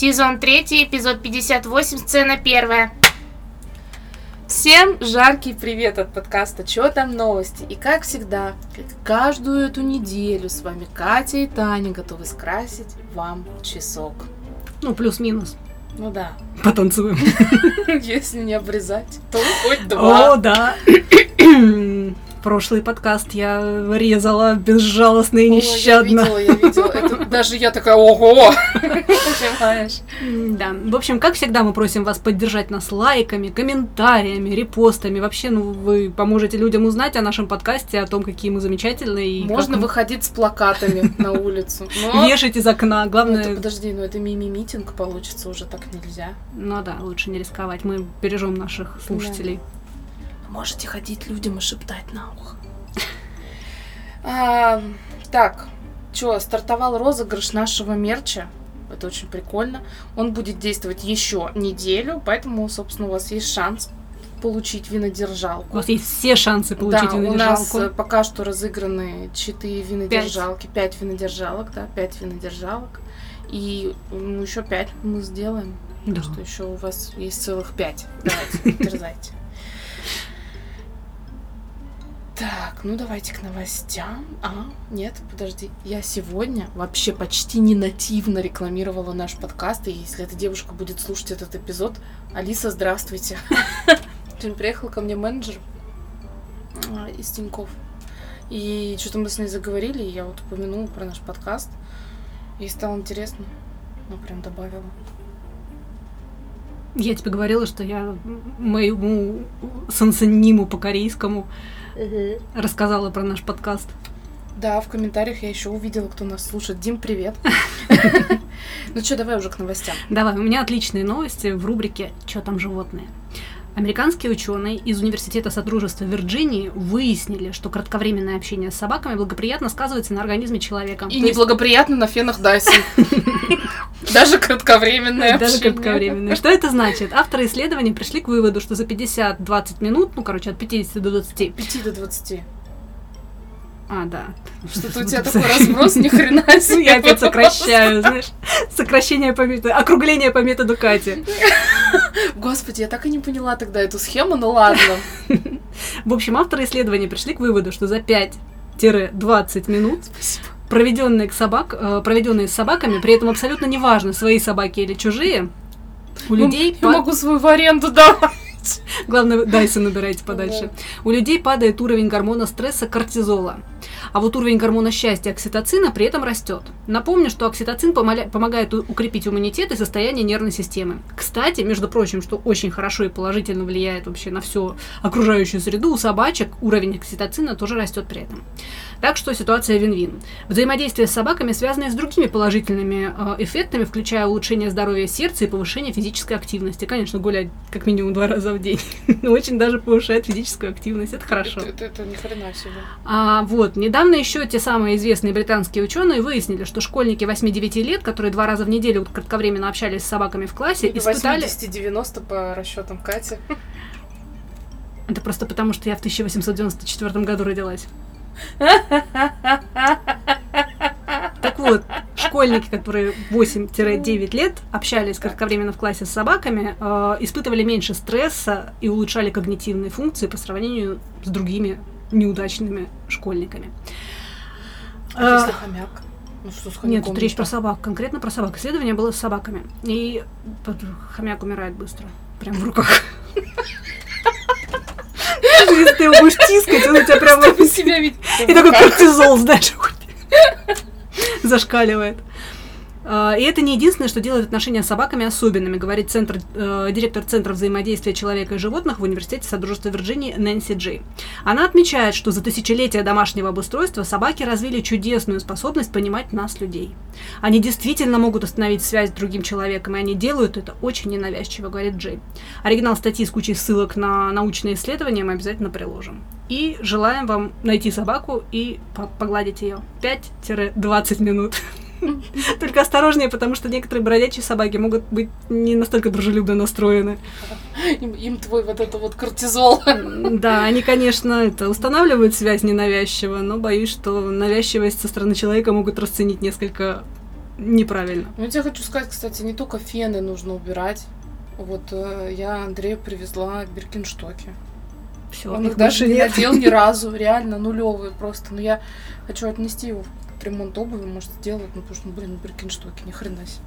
Сезон 3, эпизод 58, сцена 1. Всем жаркий привет от подкаста «Чё там новости?» И как всегда, каждую эту неделю с вами Катя и Таня готовы скрасить вам часок. Ну, плюс-минус. Ну да, Потанцуем. если не обрезать, то хоть два. О, да. Прошлый подкаст я резала безжалостно и нещадно. Я видела, я видела. Это даже я такая, ого! Да. В общем, как всегда, мы просим вас поддержать нас лайками, комментариями, репостами. Вообще, ну, вы поможете людям узнать о нашем подкасте, о том, какие мы замечательные. Можно выходить с плакатами на улицу. вешать из окна. Ну, Главное, подожди, ну это мими-митинг получится, уже так нельзя. ну да, лучше не рисковать. Мы бережем наших слушателей. Можете ходить людям и шептать на ухо. А, так, что, стартовал розыгрыш нашего мерча. Это очень прикольно. Он будет действовать еще неделю, поэтому, собственно, у вас есть шанс получить У винодержалку. вас есть все шансы получить да, у нас винодержалку. э, пока что разыграны 4 винодержалки, 5 винодержалок, да, 5 винодержалок. И ну, еще 5 мы сделаем. Да. Что еще у вас есть целых 5. Давайте, дерзайте. Так, ну давайте к новостям. А, нет, подожди. Я сегодня вообще почти не нативно рекламировала наш подкаст. И если эта девушка будет слушать этот эпизод, Алиса, здравствуйте. Приехал ко мне менеджер а, из Тинькофф. И что-то мы с ней заговорили, и я вот упомянула про наш подкаст. Ей стало интересно. Ну, прям добавила. Я тебе говорила, что я моему сансониму по-корейскому рассказала про наш подкаст. Да, в комментариях я еще увидела, кто нас слушает. Дим, привет. Ну что, давай уже к новостям. Давай, у меня отличные новости в рубрике «Чё там животные?». Американские ученые из Университета Содружества Вирджинии выяснили, что кратковременное общение с собаками благоприятно сказывается на организме человека. И То есть- неблагоприятно на фенах Дайсон. Даже кратковременное Даже общение. кратковременное. Что это значит? Авторы исследования пришли к выводу, что за 50-20 минут, ну, короче, от 50 до 20... 5 до 20. А, да. Что-то у тебя такой разброс, ни хрена Ну, себе. Я опять сокращаю, знаешь. Сокращение по методу... Округление по методу Кати. Господи, я так и не поняла тогда эту схему, ну ладно. В общем, авторы исследования пришли к выводу, что за 5-20 минут, проведенные, к собак, э, проведенные с собаками, при этом абсолютно неважно, свои собаки или чужие, у людей... Ну, Я па- могу свою в аренду давать. Главное, Дайсон убирайте подальше. Да. У людей падает уровень гормона стресса кортизола. А вот уровень гормона счастья окситоцина при этом растет. Напомню, что окситоцин помогает укрепить иммунитет и состояние нервной системы. Кстати, между прочим, что очень хорошо и положительно влияет вообще на всю окружающую среду, у собачек уровень окситоцина тоже растет при этом. Так что ситуация вин-вин. Взаимодействие с собаками связано и с другими положительными э, эффектами, включая улучшение здоровья сердца и повышение физической активности. Конечно, гулять как минимум два раза в день очень даже повышает физическую активность. Это хорошо. Это, это, это ни хрена себе. А, вот, недавно еще те самые известные британские ученые выяснили, что школьники 8-9 лет, которые два раза в неделю кратковременно общались с собаками в классе, Или испытали... 80-90 по расчетам Кати. Это просто потому, что я в 1894 году родилась. Так вот, школьники, которые 8-9 лет общались кратковременно в классе с собаками, э, испытывали меньше стресса и улучшали когнитивные функции по сравнению с другими неудачными школьниками. А если Э, хомяк? Ну что с Нет, тут речь про собак, конкретно про собак. Исследование было с собаками. И хомяк умирает быстро. Прям в руках. Если ты его будешь тискать, он у тебя прям Чтобы себя видеть. и такой кортизол, знаешь, зашкаливает. А, И это не единственное, что делает отношения с собаками особенными, говорит центр, э, директор Центра взаимодействия человека и животных в Университете Содружества Вирджинии Нэнси Джей. Она отмечает, что за тысячелетия домашнего обустройства собаки развили чудесную способность понимать нас, людей. Они действительно могут остановить связь с другим человеком, и они делают это очень ненавязчиво, говорит Джей. Оригинал статьи с кучей ссылок на научные исследования мы обязательно приложим. И желаем вам найти собаку и по- погладить ее 5-20 минут. Только осторожнее, потому что некоторые бродячие собаки могут быть не настолько дружелюбно настроены. Им, им твой вот это вот кортизол. Да, они, конечно, это устанавливают связь ненавязчиво, но боюсь, что навязчивость со стороны человека могут расценить несколько неправильно. Ну, я тебе хочу сказать, кстати, не только фены нужно убирать. Вот э, я Андрею привезла Биркинштоки. Все, Он их даже не надел ни разу, реально нулевые просто. Но я хочу отнести его в ремонт обуви, может, сделать, ну, потому что, ну, блин, Биркинштоки, ни хрена себе.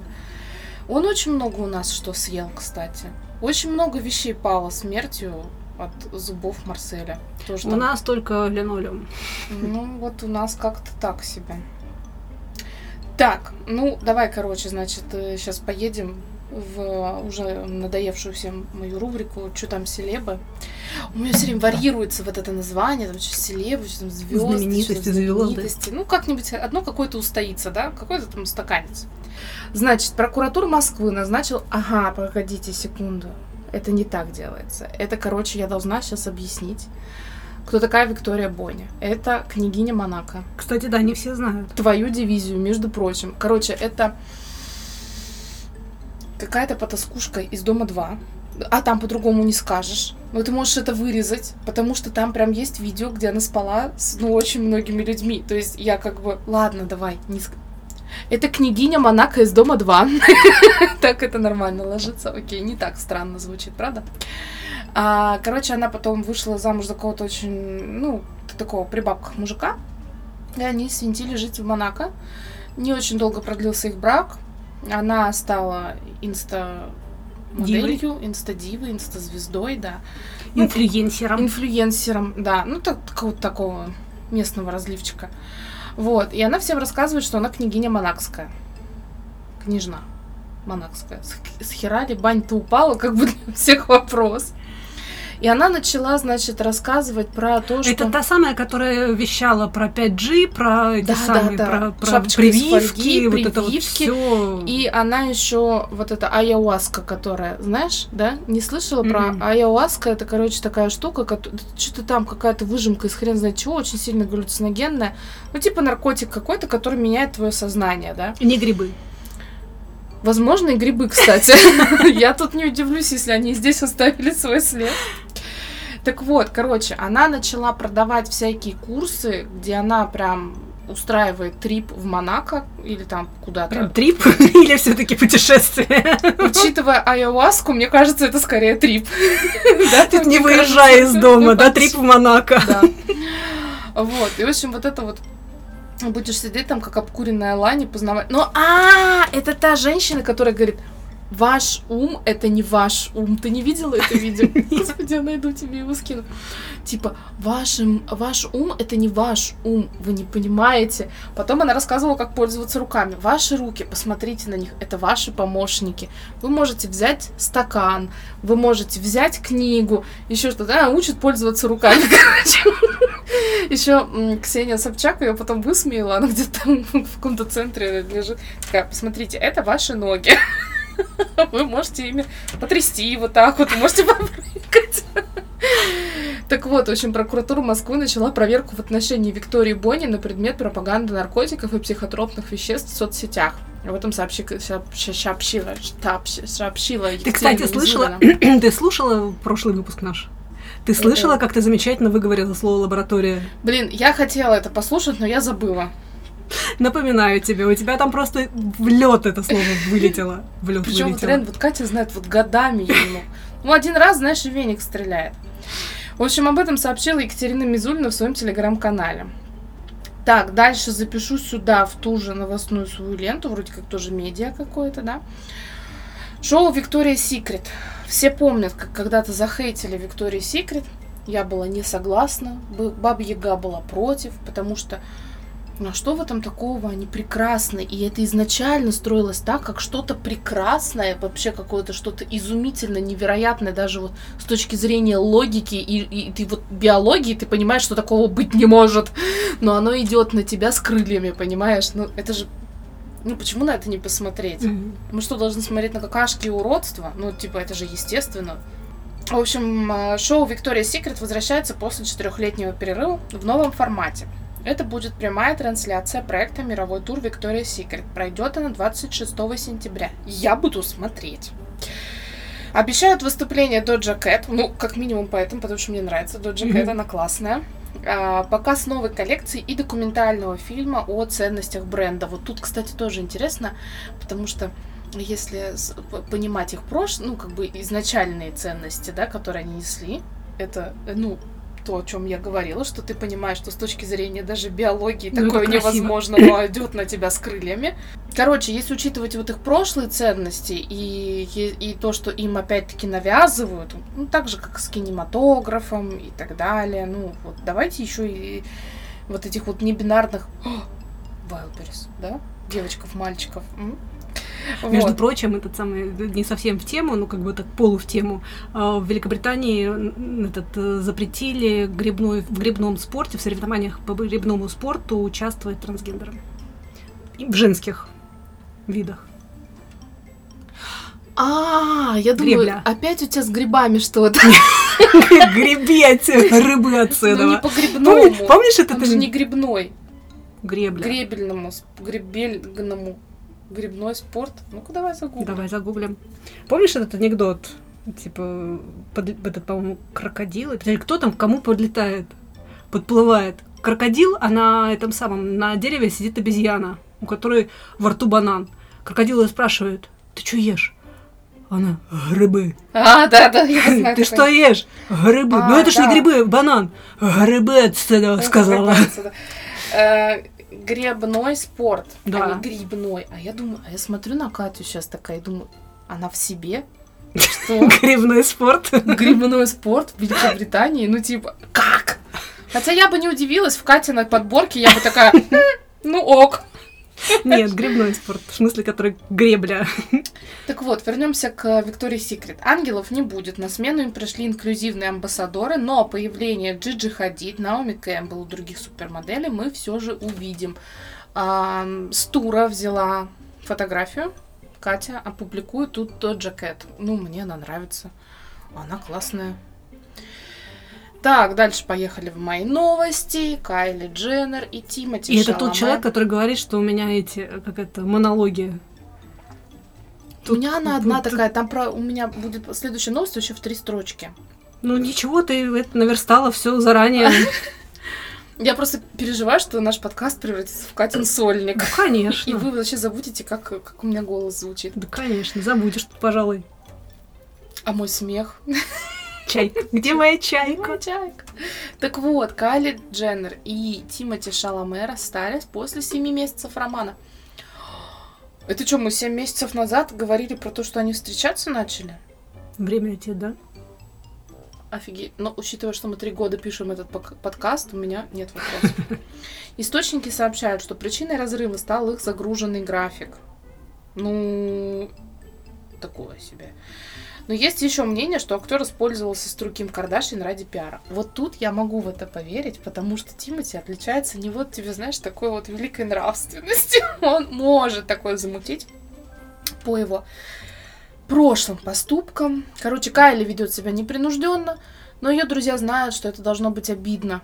Он очень много у нас что съел, кстати. Очень много вещей пало смертью от зубов Марселя. Тоже У там- нас только линолеум. Ну, вот у нас как-то так себе. Так, ну, давай, короче, значит, сейчас поедем в уже надоевшую всем мою рубрику «Что там селебы?». У меня все время варьируется вот это название, там что селебы, что там звезды, Знаменитости, звезды. Ну, как-нибудь одно какое-то устоится, да, какой-то там стаканец. Значит, прокуратура Москвы назначил... Ага, погодите секунду. Это не так делается. Это, короче, я должна сейчас объяснить, кто такая Виктория Боня. Это княгиня Монако Кстати, да, не все знают. твою дивизию, между прочим. Короче, это какая-то потаскушка из дома 2. А там по-другому не скажешь. Но ты можешь это вырезать, потому что там прям есть видео, где она спала с ну, очень многими людьми. То есть я как бы, ладно, давай, не ск- Это княгиня Монако из дома 2. Так это нормально ложится. Окей, не так странно звучит, правда? А, короче, она потом вышла замуж за кого-то очень, ну, такого при бабках мужика. И они свинтили жить в Монако. Не очень долго продлился их брак. Она стала инста моделью, инста-дивой, инста-звездой, да. Ну, Инфлюенсером. Инфлюенсером, да. Ну, так, какого-то такого местного разливчика. Вот. И она всем рассказывает, что она княгиня монакская. Княжна монакская. С, с хера ли бань-то упала, как бы для всех вопрос. И она начала, значит, рассказывать про то, что... Это та самая, которая вещала про 5G, про эти Да, самые, да, да. про, про Шапочка из прививки, фольги, вот это вот все. И она еще вот эта айауаска, которая, знаешь, да, не слышала про Мгм. айауаска? Это, короче, такая штука, что-то там какая-то выжимка из хрен знает чего, очень сильно галлюциногенная. Ну, типа наркотик какой-то, который меняет твое сознание, да. Не грибы. Возможно, и грибы, кстати. Я тут не удивлюсь, если они здесь оставили свой след. Так вот, короче, она начала продавать всякие курсы, где она прям устраивает трип в Монако или там куда-то. Прям трип или все-таки путешествие? Учитывая айауаску, мне кажется, это скорее трип. Да, Тут не выезжая из дома, да, трип в Монако. Да. Вот, и в общем, вот это вот будешь сидеть там, как обкуренная лань и познавать. Ну, а, это та женщина, которая говорит, ваш ум — это не ваш ум. Ты не видела это видео? Господи, я найду тебе его скину. Типа, вашим, ваш ум — это не ваш ум, вы не понимаете. Потом она рассказывала, как пользоваться руками. Ваши руки, посмотрите на них, это ваши помощники. Вы можете взять стакан, вы можете взять книгу, еще что-то. Она учит пользоваться руками, короче. Еще Ксения Собчак ее потом высмеяла, она где-то в каком-то центре лежит. Такая, посмотрите, это ваши ноги. Вы можете ими потрясти вот так вот, можете попрыгать. Так вот, в общем, прокуратура Москвы начала проверку в отношении Виктории Бони на предмет пропаганды наркотиков и психотропных веществ в соцсетях. Об этом сообщи- сообщ- сообщила, сообщ- сообщила Ты, кстати, слышала, ты слушала прошлый выпуск наш? Ты слышала, как ты замечательно выговорила слово лаборатория? Блин, я хотела это послушать, но я забыла. Напоминаю тебе, у тебя там просто в лед это слово вылетело. В лед Причем вот реально, вот Катя знает, вот годами ему. Ну, один раз, знаешь, и веник стреляет. В общем, об этом сообщила Екатерина Мизулина в своем телеграм-канале. Так, дальше запишу сюда, в ту же новостную свою ленту, вроде как тоже медиа какое-то, да. Шоу Виктория Секрет. Все помнят, как когда-то захейтили Виктория Секрет. Я была не согласна. Баба Яга была против, потому что ну а что в этом такого? Они прекрасны. И это изначально строилось так, как что-то прекрасное, вообще какое-то что-то изумительно невероятное, даже вот с точки зрения логики и, и ты вот биологии, ты понимаешь, что такого быть не может. Но оно идет на тебя с крыльями, понимаешь? Ну, это же. Ну, почему на это не посмотреть? Мгм. Мы что, должны смотреть на какашки и уродство? Ну, типа, это же естественно. В общем, э, шоу Виктория Секрет возвращается после четырехлетнего перерыва в новом формате. Это будет прямая трансляция проекта «Мировой тур Виктория Секрет». Пройдет она 26 сентября. Я буду смотреть. Обещают выступление Доджа Кэт. Ну, как минимум поэтому, потому что мне нравится Доджа Кэт, она классная. А, показ новой коллекции и документального фильма о ценностях бренда. Вот тут, кстати, тоже интересно, потому что если понимать их прошлое, ну, как бы изначальные ценности, да, которые они несли, это, ну, то, о чем я говорила, что ты понимаешь, что с точки зрения даже биологии Ну, такое невозможно, но идет на тебя с крыльями. Короче, если учитывать вот их прошлые ценности и, и, и то, что им опять-таки навязывают, ну, так же, как с кинематографом и так далее, ну, вот давайте еще и вот этих вот небинарных Вайлдберрис, да? Девочков, мальчиков. м? Между Вот. прочим, этот самый, не совсем в тему, ну как бы так полу в тему, а, в Великобритании этот, э, запретили грибной, в грибном спорте, в соревнованиях по грибному спорту участвовать трансгендерам. В женских видах. А, я думаю, Гребля. опять у тебя с грибами что-то. Греби отсюда, рыбы Ну, не отсюда. по грибному. Помнишь это? Же не грибной. Гребля. Гребельному, гребельному. Грибной спорт. Ну-ка, давай загуглим. Давай загуглим. Помнишь этот анекдот? Типа, под- этот, по-моему, крокодил. Или кто там кому подлетает? Подплывает. Крокодил, а на этом самом, на дереве сидит обезьяна, у которой во рту банан. Крокодил ее спрашивает, ты что ешь? Она, грибы. А, да, да, я знаю. Ты что ешь? Грибы. А, ну это ж да. не грибы, банан. Грибы отсюда, сказала. как говорится, да. Э, Гребной спорт, Да. а не грибной. А я думаю, а я смотрю на Катю сейчас такая и думаю, она в себе? Что? Грибной спорт. Грибной спорт в Великобритании? Ну, типа, как? Хотя я бы не удивилась, в Катиной подборке я бы такая, «Хм, ну ок. Нет, грибной спорт. В смысле, который гребля. Так вот, вернемся к Виктории Секрет. Ангелов не будет. На смену им пришли инклюзивные амбассадоры, но появление Джиджи Хадид, Наоми Кэмпбелл и других супермоделей мы все же увидим. Стура взяла фотографию. Катя опубликует тут тот жакет. Ну, мне она нравится. Она классная. Так, дальше поехали в мои новости. Кайли Дженнер и Тимати И это тот Шаломе. человек, который говорит, что у меня эти, как это, монологи. У меня она одна тут- такая, там про у меня будет следующая новость еще в три строчки. Ну ничего, ты это наверстала все заранее. Я просто переживаю, что наш подкаст превратится в Катин сольник. Да, И конечно. вы вообще забудете, как, как у меня голос звучит. Да, конечно, забудешь, пожалуй. А мой смех. Чайка. Где моя Моя чайка? чайка. Так вот, Кайли Дженнер и Тимоти Шаломе расстались после семи месяцев романа. Это что, мы семь месяцев назад говорили про то, что они встречаться начали? Время летит, да? Офигеть. Но учитывая, что мы три года пишем этот подкаст, у меня нет вопросов. Источники сообщают, что причиной разрыва стал их загруженный график. Ну, такое себе. Но есть еще мнение, что актер использовал сестру Ким Кардашьян ради пиара. Вот тут я могу в это поверить, потому что Тимати отличается не вот тебе, знаешь, такой вот великой нравственностью. Он может такое замутить по его прошлым поступкам. Короче, Кайли ведет себя непринужденно, но ее друзья знают, что это должно быть обидно.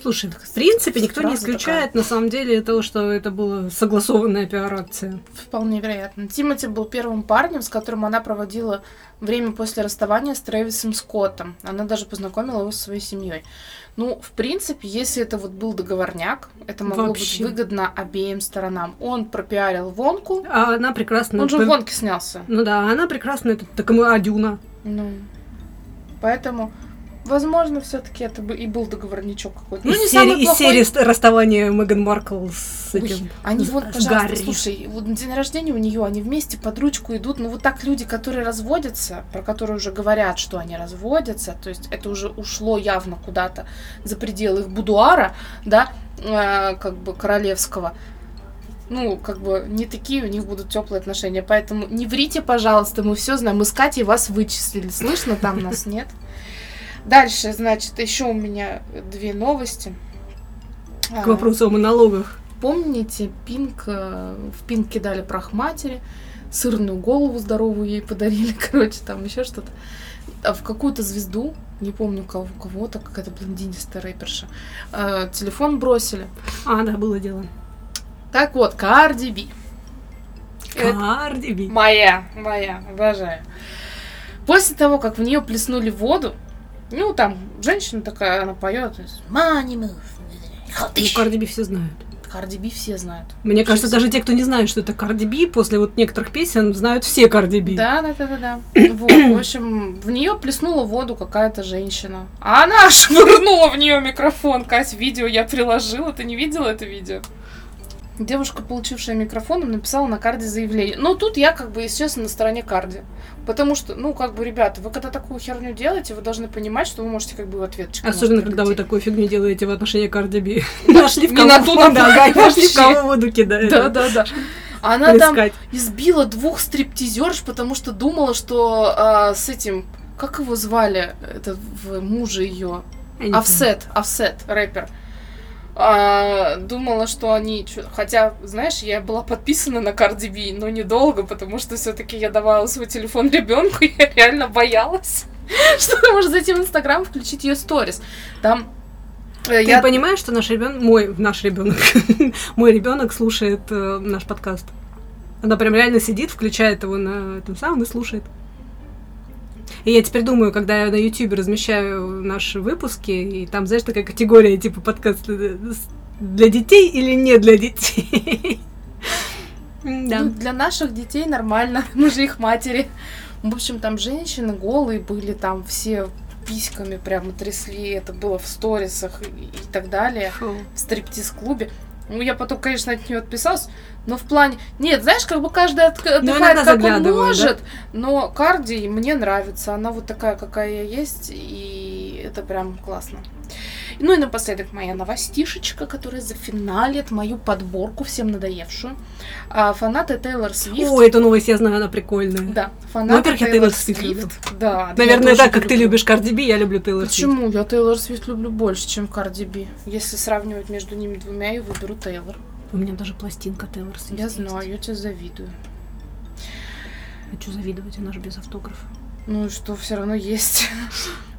Слушай, в принципе, никто не Фраза исключает на самом деле того, что это была согласованная пиар-акция. Вполне вероятно. Тимати был первым парнем, с которым она проводила время после расставания с Трэвисом Скоттом. Она даже познакомила его со своей семьей. Ну, в принципе, если это вот был договорняк, это могло Вообще. быть выгодно обеим сторонам. Он пропиарил Вонку, А она прекрасно... он же в Вонке снялся. Ну да, она прекрасно, это так ему Адюна. Ну, поэтому, возможно, все-таки это бы и был договорничок какой-то. Ну, из, не серии, самый из плохой. серии ст- расставания Меган Маркл с Ой, этим... они с- вот, пожалуйста, Гарри. слушай, вот на день рождения у нее, они вместе под ручку идут, ну вот так люди, которые разводятся, про которые уже говорят, что они разводятся, то есть это уже ушло явно куда-то за пределы их будуара, да, э, как бы королевского. Ну, как бы не такие у них будут теплые отношения, поэтому не врите, пожалуйста, мы все знаем, мы с Катей вас вычислили, слышно, там нас нет. Дальше, значит, еще у меня две новости. К А, вопросу о монологах. Помните, Пинк, э, в Пинк кидали прах матери, сырную голову здоровую ей подарили, короче, там еще что-то. А в какую-то звезду, не помню кого, кого-то, какая-то блондинистая рэперша, э, телефон бросили. А, да, было дело. Так вот, Карди Би. Карди Би. моя, моя, обожаю. После того, как в нее плеснули воду, Ну, там женщина такая, она поет. Money move. Ну, Карди Би все знают. Карди Би все знают. Мне кажется, даже те, кто не знает, что это Карди Би, после вот некоторых песен знают все Карди Би. Да, да, да, да, да. Вот, в общем, в нее плеснула воду какая-то женщина. А она швырнула в нее микрофон. Кать, видео я приложила. Ты не видела это видео? Девушка, получившая микрофон, написала на карде заявление. Но тут я, как бы, если честно, на стороне карди. Потому что, ну, как бы, ребята, вы когда такую херню делаете, вы должны понимать, что вы можете, как бы, в ответчик. Особенно, когда вы такую фигню делаете в отношении Карди Би. Нашли в кого воду кидают. Да, да, да. Она там избила двух стриптизерш, потому что думала, что а, с этим, как его звали, это мужа ее. Офсет, Офсет, рэпер. А, думала, что они... Хотя, знаешь, я была подписана на Cardi B, но недолго, потому что все-таки я давала свой телефон ребенку, я реально боялась, что ты можешь зайти в Инстаграм, включить ее сторис. Там э, Ты я понимаешь, что наш ребенок, мой, наш ребенок, мой ребенок слушает э, наш подкаст. Она прям реально сидит, включает его на этом самом и слушает. И я теперь думаю, когда я на YouTube размещаю наши выпуски, и там, знаешь, такая категория, типа подкаст э, для детей или не для детей. Да. Ну, для наших детей нормально, мы же их матери. В общем, там женщины голые были, там все письками прямо трясли, это было в сторисах и, и так далее, Фу. в стриптиз-клубе. Ну, я потом, конечно, от нее отписалась, но в плане... Нет, знаешь, как бы каждый от- отдыхает, Ну, как он может, но Карди мне нравится, она вот такая, какая я есть, и это прям классно. Ну и напоследок моя новостишечка, которая зафиналит мою подборку, всем надоевшую. А, фанаты Тейлор Свифт. Ой, эту новость я знаю, она прикольная. Да, Ну, фанаты во-первых, я Тейлор Свифт люблю. Да. Наверное, так, как ты люблю. любишь Карди Би, я люблю Тейлор Свифт. Почему? Я Тейлор Свифт люблю больше, чем Карди Би. Если сравнивать между ними двумя, я выберу Тейлор. У меня даже пластинка Тейлор Свифт Я знаю, я тебе завидую. Хочу завидовать, она же без автографа. Ну и что, все равно есть.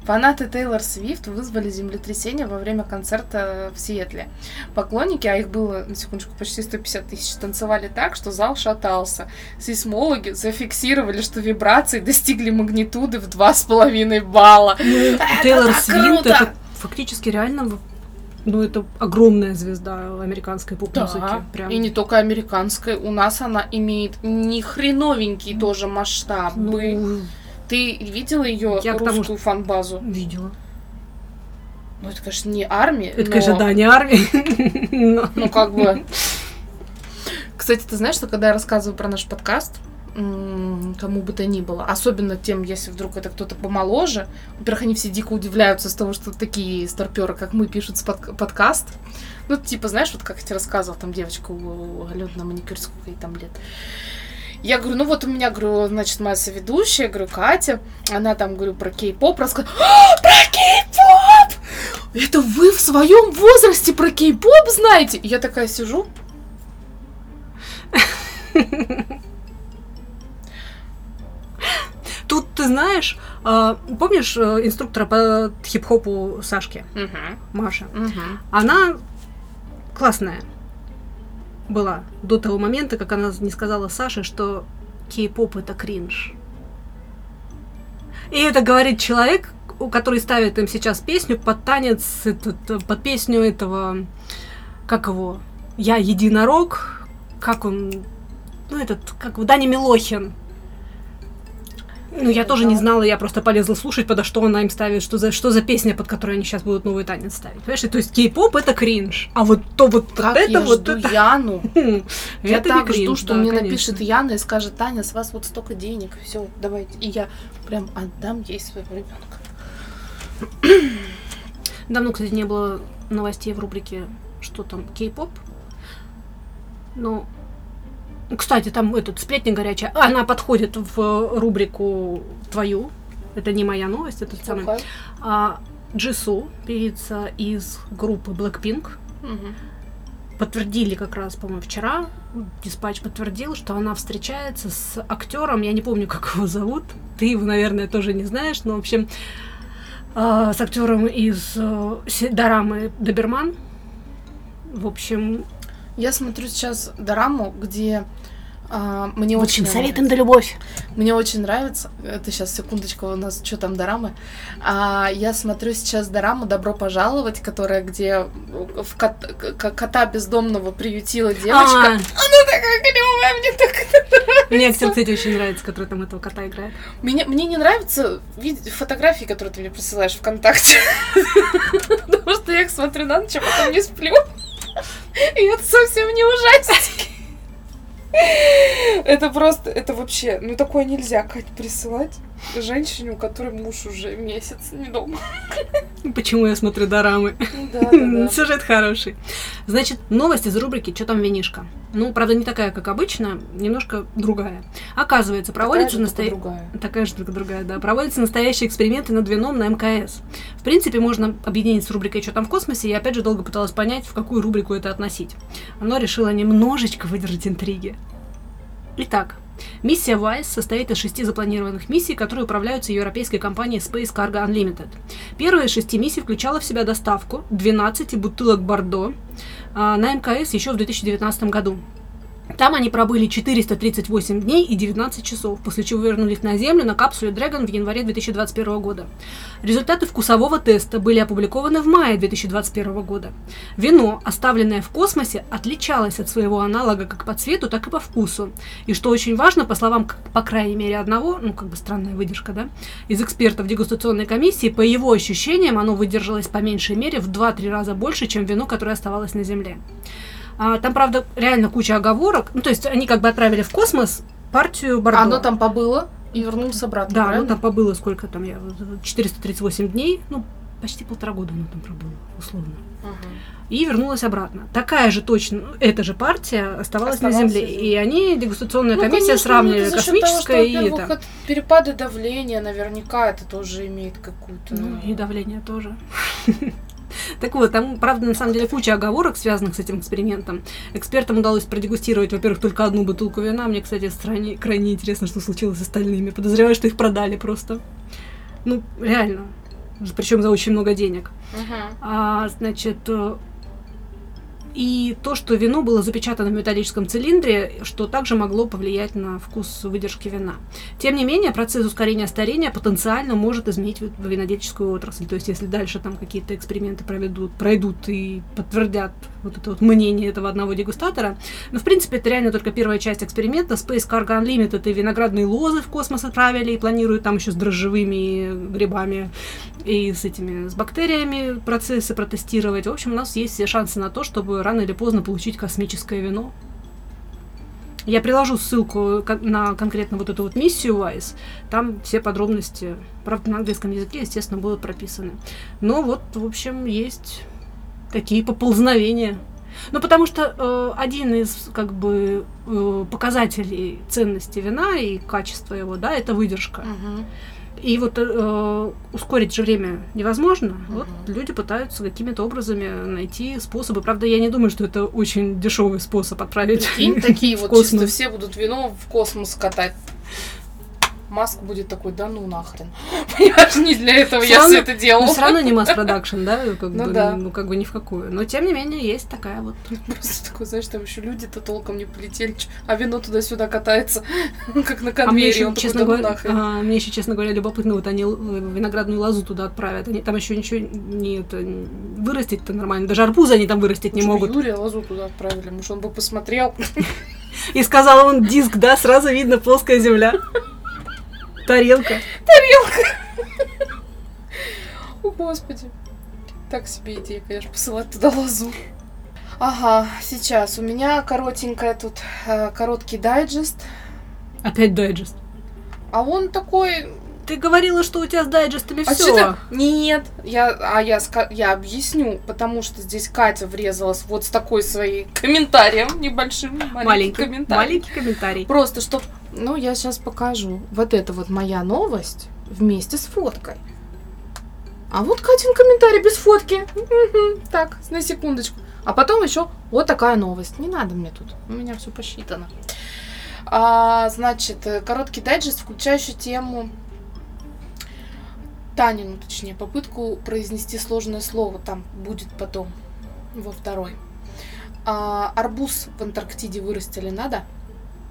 Фанаты Тейлор Свифт вызвали землетрясение во время концерта в Сиэтле. Поклонники, а их было, на секундочку, почти 150 тысяч, танцевали так, что зал шатался. Сейсмологи зафиксировали, что вибрации достигли магнитуды в 2,5 балла. Тейлор так Свифт это фактически реально, ну это огромная звезда американской поп-музыки. Да, Прям. и не только американской. У нас она имеет не хреновенький тоже масштаб. Ну, Ты видела ее Я к тому, русскую фан-базу? видела. Ну, это, конечно, не армия, Это, но- конечно, да, не армия. но- Ну, как бы... Кстати, ты знаешь, что когда я рассказываю про наш подкаст, кому бы то ни было, особенно тем, если вдруг это кто-то помоложе, во-первых, они все дико удивляются с того, что такие старперы, как мы, пишут с подка- подкаст. Ну, типа, знаешь, вот как я тебе рассказывала, там девочка у Алены на маникюр, сколько ей там лет. Я говорю, ну вот у меня, говорю, значит, моя соведущая, говорю, Катя, она там, говорю, про кей-поп рассказывает. «А, про кей-поп! Это вы в своем возрасте про кей-поп знаете? Я такая сижу. Тут, ты знаешь, а, помнишь э, инструктора по хип-хопу Сашки, Маша? Она классная была до того момента, как она не сказала Саше, что кей-поп это кринж. И это говорит человек, который ставит им сейчас песню под танец, этот, под песню этого, как его, Я единорог, как он, ну этот, как его, Даня Милохин. Ну, я тоже не знала, я просто полезла слушать, подо что она им ставит, что за, что за песня, под которой они сейчас будут новый танец ставить. Понимаешь, И то есть кей-поп это кринж, а вот то вот Как это я вот жду это... Яну. Я это так жду, что да, мне конечно. напишет Яна и скажет, Таня, с вас вот столько денег, все, давайте. И я прям отдам ей своего ребенка. Давно, кстати, не было новостей в рубрике «Что там, кей-поп?». Ну, кстати, там этот сплетня горячая. Она подходит в рубрику твою. Это не моя новость, это. Слухаю. А Джису, певица из группы Blackpink, Мгм. подтвердили как раз, по-моему, вчера. Диспатч подтвердил, что она встречается с актером, я не помню, как его зовут. Ты его, наверное, тоже не знаешь, но, в общем, а, с актером из э, дорамы Доберман. В общем, Я смотрю сейчас дораму, где А, мне В очень нравится. да любовь. Мне очень нравится. Это сейчас секундочку у нас что там дорамы. А, я смотрю сейчас дораму "Добро пожаловать", которая где в кот- кота бездомного приютила девочка. А, Она такая клевая, мне так это Мне нравится. актер, кстати, очень нравится, который там этого кота играет. Мне, мне не нравятся фотографии, которые ты мне присылаешь ВКонтакте. Потому что я их смотрю на ночь, а потом не сплю. И это совсем не ужастики. Это просто, это вообще, ну такое нельзя, Кать, присылать женщине, у которой муж уже месяц не дома. Почему я смотрю дорамы? Ну да, да, да. Сюжет хороший. Значит, новость из рубрики «Чё там винишка?». Ну, правда, не такая, как обычно, немножко другая. Оказывается, проводится настоящая... Такая же, только другая, да. Проводятся настоящие эксперименты над вином на МКС. В принципе, можно объединить с рубрикой «Что там в космосе?» Я опять же долго пыталась понять, в какую рубрику это относить. Но решила немножечко выдержать интриги. Итак, миссия WISE состоит из шести запланированных миссий, которые управляются европейской компанией Space Cargo Unlimited. Первая из шести миссий включала в себя доставку 12 бутылок Бордо а, на МКС еще в 2019 году. Там они пробыли 438 дней и 19 часов, после чего вернулись на Землю на капсуле Dragon в январе 2021 года. Результаты вкусового теста были опубликованы в мае 2021 года. Вино, оставленное в космосе, отличалось от своего аналога как по цвету, так и по вкусу. И что очень важно, по словам, по крайней мере, одного, ну, как бы странная выдержка, да, из экспертов дегустационной комиссии, по его ощущениям, оно выдержалось по меньшей мере в 2-3 раза больше, чем вино, которое оставалось на Земле. А, там, правда, реально куча оговорок. Ну, то есть они как бы отправили в космос партию Бордо. Оно там побыло и вернулось обратно, Да, правильно? там побыло сколько там я, 438 дней, ну, почти полтора года оно там пробыло, условно. Мгм. И вернулась обратно. Такая же точно, ну, эта же партия оставалась, на Земле. на Земле. И они, дегустационная Ну, комиссия, конечно, сравнивали ну, того, космическое что, и это. перепады давления, наверняка это тоже имеет какую-то... Ну, и давление тоже. Так вот, там, правда, на самом деле куча оговорок, связанных с этим экспериментом. Экспертам удалось продегустировать, во-первых, только одну бутылку вина. Мне, кстати, стране, крайне интересно, что случилось с остальными. Подозреваю, что их продали просто. Ну, реально. Причем за очень много денег. Мгм. А, значит, э, и то, что вино было запечатано в металлическом цилиндре, что также могло повлиять на вкус выдержки вина. Тем не менее, процесс ускорения старения потенциально может изменить ви- винодельческую отрасль. То есть, если дальше там какие-то эксперименты проведут, пройдут и подтвердят вот это вот мнение этого одного дегустатора. Но, в принципе, это реально только первая часть эксперимента. Space Cargo Unlimited и виноградные лозы в космос отправили и планируют там еще с дрожжевыми грибами и с этими, с бактериями процессы протестировать. В общем, у нас есть все шансы на то, чтобы рано или поздно получить космическое вино. Я приложу ссылку на конкретно вот эту вот миссию WISE. Там все подробности, правда, на английском языке, естественно, будут прописаны. Но вот, в общем, есть такие поползновения. Ну, потому что э, один из, как бы, э, показателей ценности вина и качества его, да, это выдержка. Мгм. И вот э, ускорить же время невозможно. Вот Мгм. люди пытаются какими-то образами найти способы. Правда, я не думаю, что это очень дешевый способ отправить Прикинь, такие вот космос. чисто все будут вино в космос катать. Маск будет такой, да ну нахрен. Понимаешь, не для этого Всё я равно- все это делал. Но все равно не масс-продакшн, да? Как Ну бы, да. Ну, как бы ни в какую. Но, тем не менее, есть такая вот... Просто такой, знаешь, там еще люди-то толком не полетели, а вино туда-сюда катается, как на А мне конвейере. еще, такой, честно да ну говоря, а, мне еще, честно говоря, любопытно, вот они л- виноградную лозу туда отправят. Они там еще ничего не это, вырастить-то нормально. Даже арбузы они там вырастить не Чё, могут. Юрия Лозу туда отправили, может, он бы посмотрел. И сказал он диск, да, сразу видно плоская земля. Тарелка. О, господи. Так себе идея, конечно, посылать туда лозу. Ага, сейчас у меня коротенькая тут, э, короткий дайджест. Опять дайджест. А он такой, Ты говорила, что у тебя с дайджестами А все. Нет, я, а я, я объясню, потому что здесь Катя врезалась вот с такой своей комментарием небольшим, маленький, Маленький, комментарий. маленький комментарий. Просто что, ну я сейчас покажу. Вот это вот моя новость вместе с фоткой. А вот Катин комментарий без фотки. Так, на секундочку. А потом еще вот такая новость. Не надо мне тут, у меня все посчитано. А, значит, э, короткий дайджест, включающий тему Танину, точнее, попытку произнести сложное слово. Там будет потом во второй. А, арбуз в Антарктиде вырастили надо?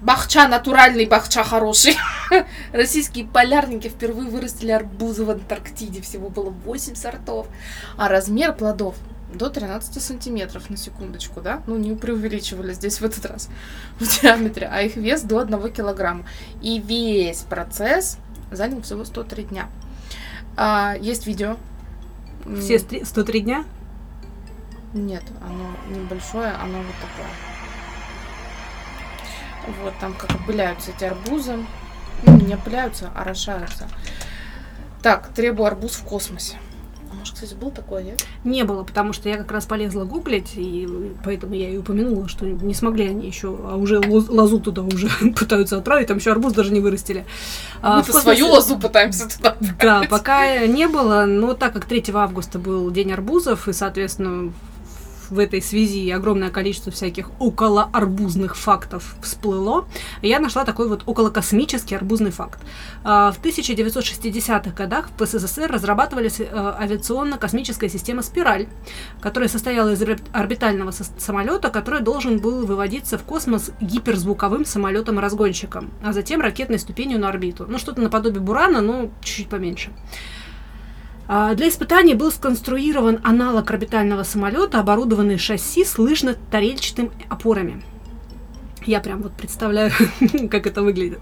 Бахча натуральный, бахча хороший. Российские полярники впервые вырастили арбузы в Антарктиде. Всего было 8 сортов. А размер плодов до 13 сантиметров, на секундочку, да? Ну, не преувеличивали здесь в этот раз в диаметре, а их вес до 1 килограмма. И весь процесс занял всего 103 дня. А, есть видео. Все стри- 103 дня? Нет, оно небольшое, оно вот такое. Вот там как опыляются эти арбузы. Ну, не опыляются, а орошаются. Так, требую арбуз в космосе. А может, кстати, был такой, нет? Не было, потому что я как раз полезла гуглить, и поэтому я и упомянула, что не смогли они еще, а уже лоз- лозу туда уже пытаются отправить, там еще арбуз даже не вырастили. А, Мы в -то космосе- свою лозу пытаемся туда Да, отправить. пока не было, но так как 3 августа был день арбузов, и, соответственно, в этой связи огромное количество всяких околоарбузных фактов всплыло, я нашла такой вот околокосмический арбузный факт. А, В 1960-х годах в СССР разрабатывались э, авиационно-космическая система «Спираль», которая состояла из орбит- орбитального самолета, который должен был выводиться в космос гиперзвуковым самолетом-разгонщиком, а затем ракетной ступенью на орбиту. Ну, что-то наподобие «Бурана», но чуть-чуть поменьше. А, Для испытаний был сконструирован аналог орбитального самолета, оборудованный шасси с лыжно-тарельчатым опорами. Я прям вот представляю, как это выглядит.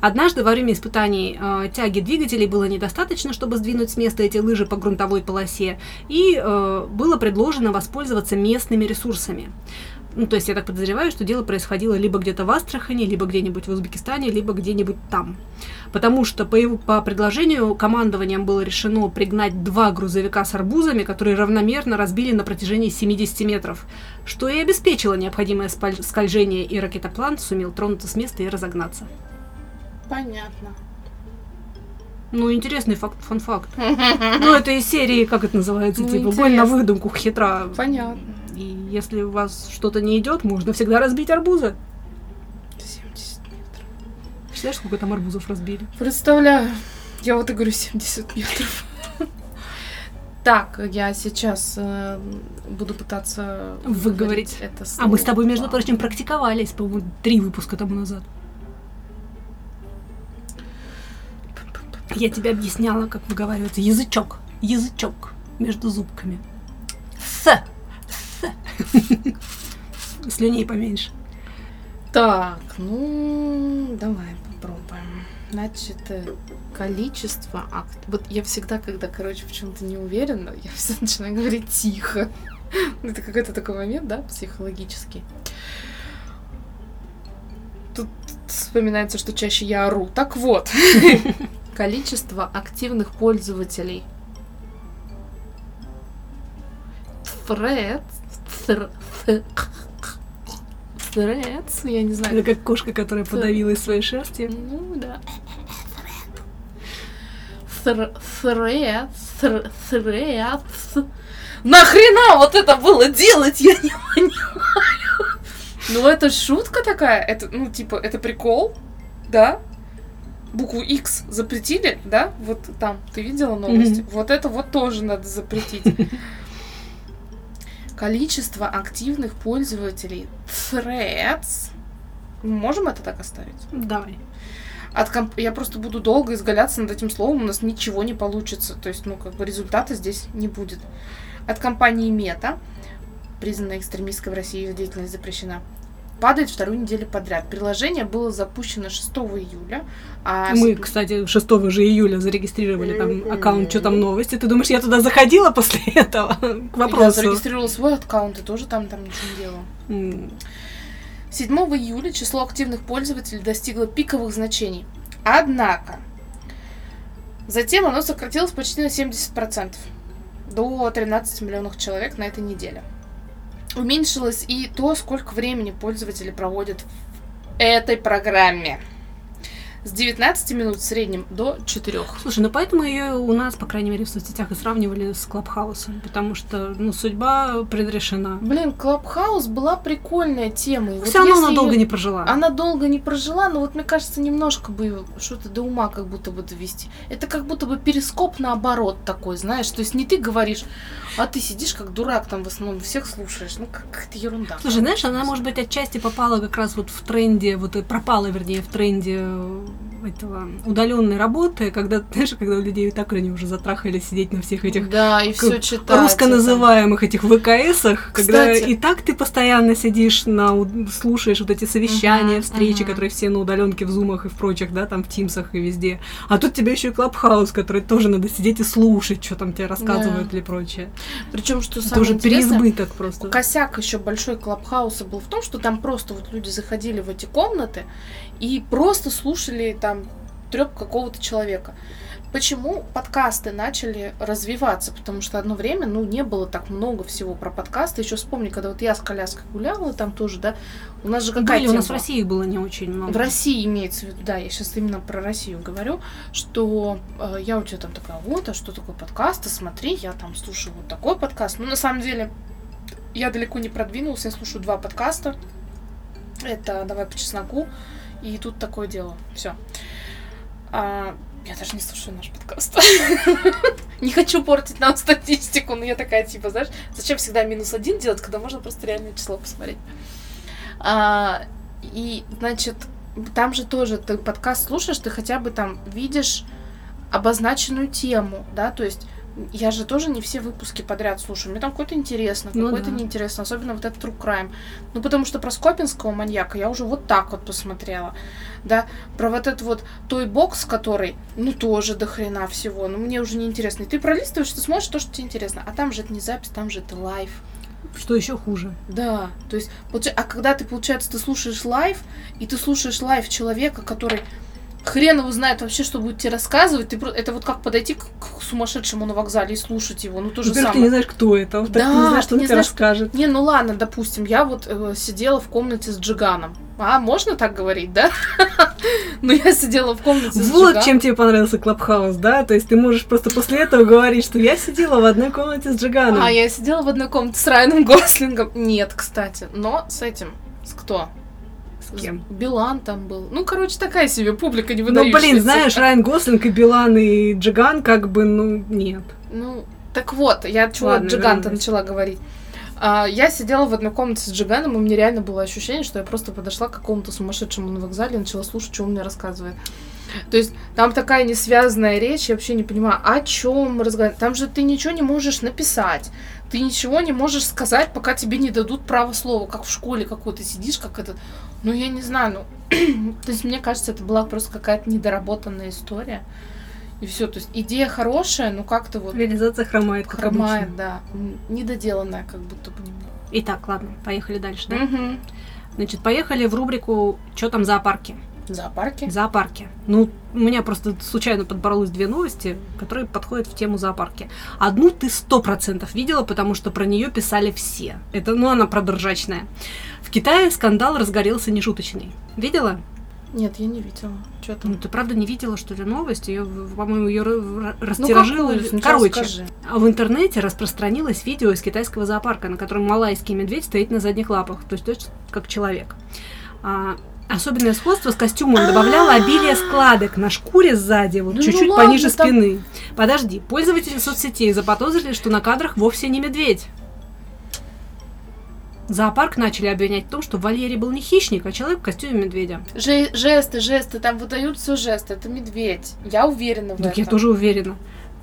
Однажды во время испытаний э, тяги двигателей было недостаточно, чтобы сдвинуть с места эти лыжи по грунтовой полосе, и э, было предложено воспользоваться местными ресурсами. Ну, то есть я так подозреваю, что дело происходило либо где-то в Астрахани, либо где-нибудь в Узбекистане, либо где-нибудь там. Потому что по, его, по предложению командованием было решено пригнать два грузовика с арбузами, которые равномерно разбили на протяжении 70 метров, что и обеспечило необходимое скольжение, и ракетоплан сумел тронуться с места и разогнаться. Понятно. Ну, интересный факт, фан-факт. Ну, это из серии, как это называется, Ну, типа, боль на интересно. выдумку, хитра. Понятно. И если у вас что-то не идет, можно всегда разбить арбузы. 70 метров. Представляешь, сколько там арбузов разбили? Представляю. Я вот и говорю 70 метров. Так, я сейчас э, буду пытаться Выговорить. это А слово. мы с тобой, между прочим, практиковались, по-моему, три выпуска тому назад. Я тебе объясняла, как выговаривается язычок. Язычок между зубками. С. Слюней поменьше. Так, ну, давай попробуем. Значит, э, количество акт. Вот я всегда, когда, короче, в чем-то не уверена, я всегда начинаю говорить тихо. Это какой-то такой момент, да, психологический. Тут вспоминается, что чаще я ору. Так вот, количество активных пользователей Threads, Threads, я не знаю, Это как кошка, которая подавилась своей шерстью. ну да. Thre- threads. Нахрена вот это было делать, я не понимаю. Ну это шутка такая, это, ну типа, это прикол, да? Букву X запретили, да? Вот там, ты видела новости? Вот это вот тоже надо запретить. Количество активных пользователей Threads. Можем это так оставить? Давай. От комп- Я просто буду долго изгаляться над этим словом, у нас ничего не получится. То есть, ну, как бы результата здесь не будет. От компании Мета, признанная экстремистской в России, деятельность запрещена, падает вторую неделю подряд. Приложение было запущено 6 июля, а Мы, кстати, 6 же июля зарегистрировали там аккаунт «Что там новости». Ты думаешь, я туда заходила после этого? К я вопросу. зарегистрировала свой аккаунт и тоже там, там ничего не делала. М, 7 июля число активных пользователей достигло пиковых значений. Однако, затем оно сократилось почти на 70%, до 13 миллионов человек на этой неделе. Уменьшилось и то, сколько времени пользователи проводят в этой программе. с 19 минут в среднем до 4. Слушай, ну поэтому ее у нас, по крайней мере, в соцсетях и сравнивали с Клабхаусом, потому что, ну, судьба предрешена. Блин, Клабхаус была прикольная тема. и вот Все равно она долго её- не прожила. Она долго не прожила, но вот мне кажется, немножко бы что-то до ума как будто бы довести. Это как будто бы перископ наоборот такой, знаешь. То есть не ты говоришь, а ты сидишь как дурак там в основном, всех слушаешь. Ну, как- какая-то ерунда. Слушай, знаешь, она, может быть, отчасти попала как раз вот в тренде, вот и пропала, вернее, в тренде э, этого удаленной работы, когда, знаешь, когда у людей так они уже затрахали сидеть на всех этих Да, и все читать. русско называемых этих ВКСах, когда и так ты постоянно сидишь на слушаешь вот эти совещания, Мгм, встречи, мгм. которые все на удаленке в зумах и в прочих, да, там в Тимсах и везде. А тут тебе еще и Клабхаус, который тоже надо сидеть и слушать, что там тебе рассказывают или прочее. Причем, что Это самое уже интересное, переизбыток просто. Косяк еще большой Клабхауса был в том, что там просто вот люди заходили в эти комнаты и просто слушали там треп какого-то человека. Почему подкасты начали развиваться? Потому что одно время, ну, не было так много всего про подкасты. Еще вспомни, когда вот я с коляской гуляла, там тоже, да, у нас же какая Были, у нас в? России было не очень много. В России имеется в виду, да, я сейчас именно про Россию говорю, что э, я у тебя там такая, вот, а что такое подкаст, а смотри, я там слушаю вот такой подкаст. Ну, на самом деле, я далеко не продвинулась, я слушаю два подкаста. Это «Давай по чесноку» и «Тут такое дело». Все. я даже не слушаю наш подкаст. Не хочу портить нам статистику, но я такая, типа, знаешь, зачем всегда минус один делать, когда можно просто реальное число посмотреть. А, и, значит, там же тоже ты подкаст слушаешь, ты хотя бы там видишь обозначенную тему, да, то есть я же тоже не все выпуски подряд слушаю. Мне там какой-то интересно, Ну какой-то да. неинтересно, особенно вот этот True Crime. Ну, потому что про Скопинского маньяка я уже вот так вот посмотрела. Да, про вот этот вот toy box, который, ну, тоже до хрена всего, но мне уже не интересно. И ты пролистываешь, ты смотришь то, что тебе интересно. А там же это не запись, там же это live. Что еще хуже? Да, то есть, а когда ты, получается, ты слушаешь live, и ты слушаешь live человека, который хрен его знает вообще, что будет тебе рассказывать, ты это вот как подойти к, к сумасшедшему на вокзале и слушать его, ну то же Во-первых, ты самое. не знаешь, кто это, во-вторых, ты Да, не знаешь, что он тебе знаешь, расскажет. Не, ну ладно, допустим, я вот э, сидела в комнате с Джиганом. А, можно так говорить, да? Ну, я сидела в комнате с Вот чем тебе понравился Clubhouse, да? То есть ты можешь просто после этого говорить, что я сидела в одной комнате с Джиганом. А, я сидела в одной комнате с Райаном Гослингом. Нет, кстати, но с этим, с кто? С кем? Билан там был. Ну, короче, такая себе публика не Ну, выдающаяся. блин, знаешь, Райан Гослинг и Билан и Джиган, как бы, ну, нет. Ну, так вот, я чего Ладно, Джиганта начала говорить. А, я сидела в одной комнате с Джиганом, и мне реально было ощущение, что я просто подошла к какому-то сумасшедшему на вокзале и начала слушать, что он мне рассказывает. То есть там такая несвязанная речь, я вообще не понимаю, о чем мы разговариваем. Там же ты ничего не можешь написать. Ты ничего не можешь сказать, пока тебе не дадут право слова, как в школе какой ты сидишь, как этот. Ну, я не знаю, ну. то есть, мне кажется, это была просто какая-то недоработанная история. И все. То есть идея хорошая, но как-то вот Реализация хромает, как хромает, обычно. да. Недоделанная, как будто бы немного. Итак, ладно, поехали дальше, да? Мгм. Значит, поехали в рубрику «Чё там зоопарки?» В зоопарке. Зоопарки. Ну, у меня просто случайно подборолось две новости, которые подходят в тему зоопарки. Одну ты сто процентов видела, потому что про нее писали все. Это, ну, она продоржачная. В Китае скандал разгорелся нешуточный. Видела? Нет, я не видела. Что Ну, там? ты правда не видела, что ли, новость? Ее, по-моему, ее Ну, растиражило. какую? Сначала Короче, скажи. а в интернете распространилось видео из китайского зоопарка, на котором малайский медведь стоит на задних лапах, то есть точно как человек. А, особенное сходство с костюмом добавляло обилие складок на шкуре сзади, вот ну чуть-чуть ладно, пониже спины. Подожди, пользователи соцсетей заподозрили, что на кадрах вовсе не медведь. Зоопарк начали обвинять в том, что в вольере был не хищник, а человек в костюме медведя. Же- жесты, жесты, там выдают все жесты. Это медведь. Я уверена в Так этом. я тоже уверена.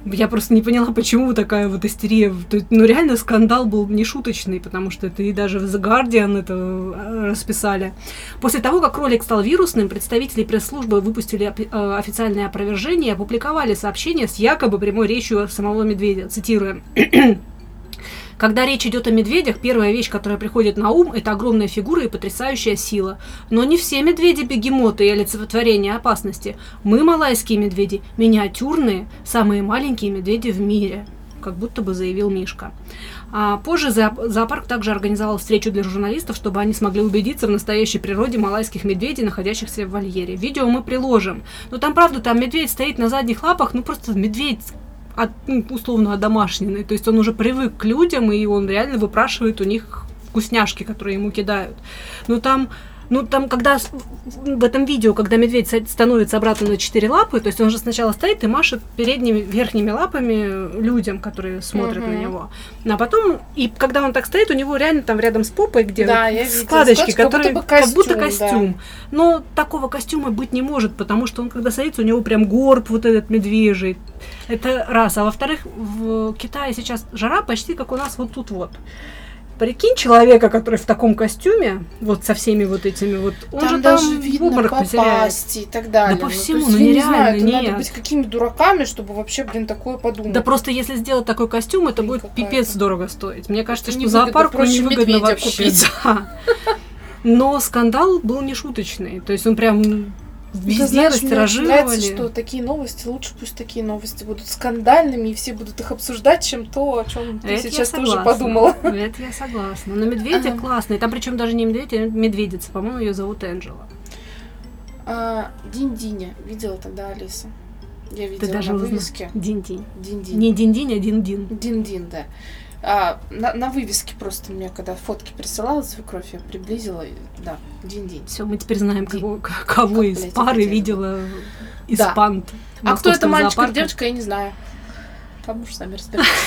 Я просто не поняла, почему такая вот истерия. То есть, Ну, реально скандал был не шуточный, потому что это и даже в The Guardian это э, расписали. После того, как ролик стал вирусным, представители пресс-службы выпустили э, официальное опровержение и опубликовали сообщение с якобы прямой речью самого медведя. Цитируем. Когда речь идет о медведях, первая вещь, которая приходит на ум, это огромная фигура и потрясающая сила. Но не все медведи бегемоты и олицетворение опасности. Мы, малайские медведи, миниатюрные, самые маленькие медведи в мире. как будто бы заявил Мишка. А позже зоо- зоопарк также организовал встречу для журналистов, чтобы они смогли убедиться в настоящей природе малайских медведей, находящихся в вольере. Видео мы приложим. Но там, правда, там медведь стоит на задних лапах, ну просто медведь от, ну, условно одомашненный. То есть он уже привык к людям, и он реально выпрашивает у них вкусняшки, которые ему кидают. Но там ну, там, когда в этом видео, когда медведь становится обратно на четыре лапы, то есть он же сначала стоит и машет передними верхними лапами людям, которые смотрят на Мгм. него. А потом, и когда он так стоит, у него реально там рядом с попой, где Да, вот складочки, Складочка, как которые будто бы как будто костюм, да. костюм. Но такого костюма быть не может, потому что он, когда садится, у него прям горб вот этот медвежий. Это раз. А во-вторых, в Китае сейчас жара почти как у нас вот тут вот. Прикинь человека, который в таком костюме, вот со всеми вот этими вот, он там же даже там видно обморок потеряет. попасть и так далее. Да по всему, есть ну я не нереально, знаю, это нет. надо быть какими дураками, чтобы вообще, блин, такое подумать. Да просто если сделать такой костюм, это Блин, будет пипец дорого стоить. Мне кажется, Это что зоопарку невыгодно вообще. купить. Но скандал был не шуточный. То есть он прям везде знаешь, мне растиражировали. нравится, что такие новости, лучше пусть такие новости будут скандальными, и все будут их обсуждать, чем то, о чем ты Это сейчас тоже подумала. Это я согласна. Но медведя Ага. классный. Там причем даже не медведь, а медведица. По-моему, ее зовут Энджела. А, Динь-Диня. Видела тогда Алиса? Я видела Ты даже на вывеске. Динь-динь. Динь-динь. Не динь-динь, а дин-дин. Дин-дин, да. А, на, на вывеске просто мне, когда фотки присылала свекровь, я приблизила, и- да, динь-динь. Все, мы теперь знаем, Ди- кого, кого Как, из блядь, пары видела из Да. А кто это, мальчик или девочка, я не знаю. Там уж сами разбирайтесь.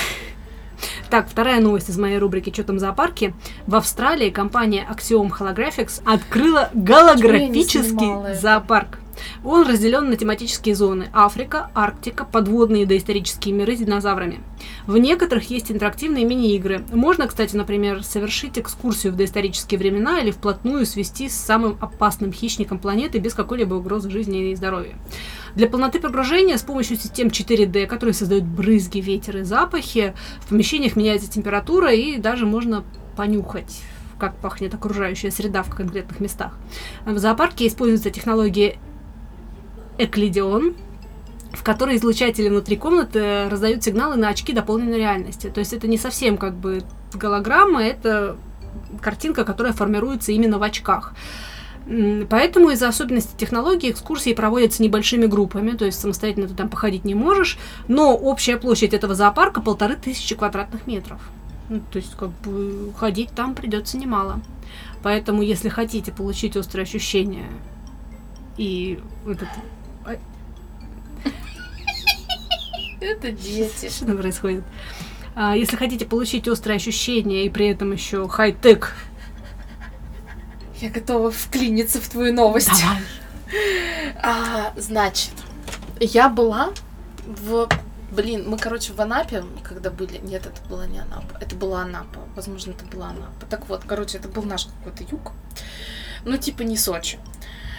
Так, вторая новость из моей рубрики «Что там в зоопарке?». В Австралии компания Axiom Holographics открыла голографический зоопарк. Он разделен на тематические зоны – Африка, Арктика, подводные доисторические миры с динозаврами. В некоторых есть интерактивные мини-игры. Можно, кстати, например, совершить экскурсию в доисторические времена или вплотную свести с самым опасным хищником планеты без какой-либо угрозы жизни и здоровья. Для полноты погружения с помощью систем 4D, которые создают брызги, ветер и запахи, в помещениях меняется температура и даже можно понюхать как пахнет окружающая среда в конкретных местах. В зоопарке используется технология Эклидион, в которой излучатели внутри комнаты раздают сигналы на очки дополненной реальности. То есть это не совсем как бы голограмма, это картинка, которая формируется именно в очках. Поэтому из-за особенностей технологии экскурсии проводятся небольшими группами, то есть самостоятельно ты там походить не можешь, но общая площадь этого зоопарка полторы тысячи квадратных метров. Ну, то есть как бы ходить там придется немало. Поэтому если хотите получить острые ощущения и этот... Это дети. Что там происходит? А, если хотите получить острые ощущения и при этом еще хай-тек, Я готова вклиниться в твою новость. давай. А, значит, я была в... Блин, мы, короче, в Анапе, когда были... Нет, это была не Анапа. Это была Анапа. Возможно, это была Анапа. Так вот, короче, это был наш какой-то юг. Ну, типа не Сочи.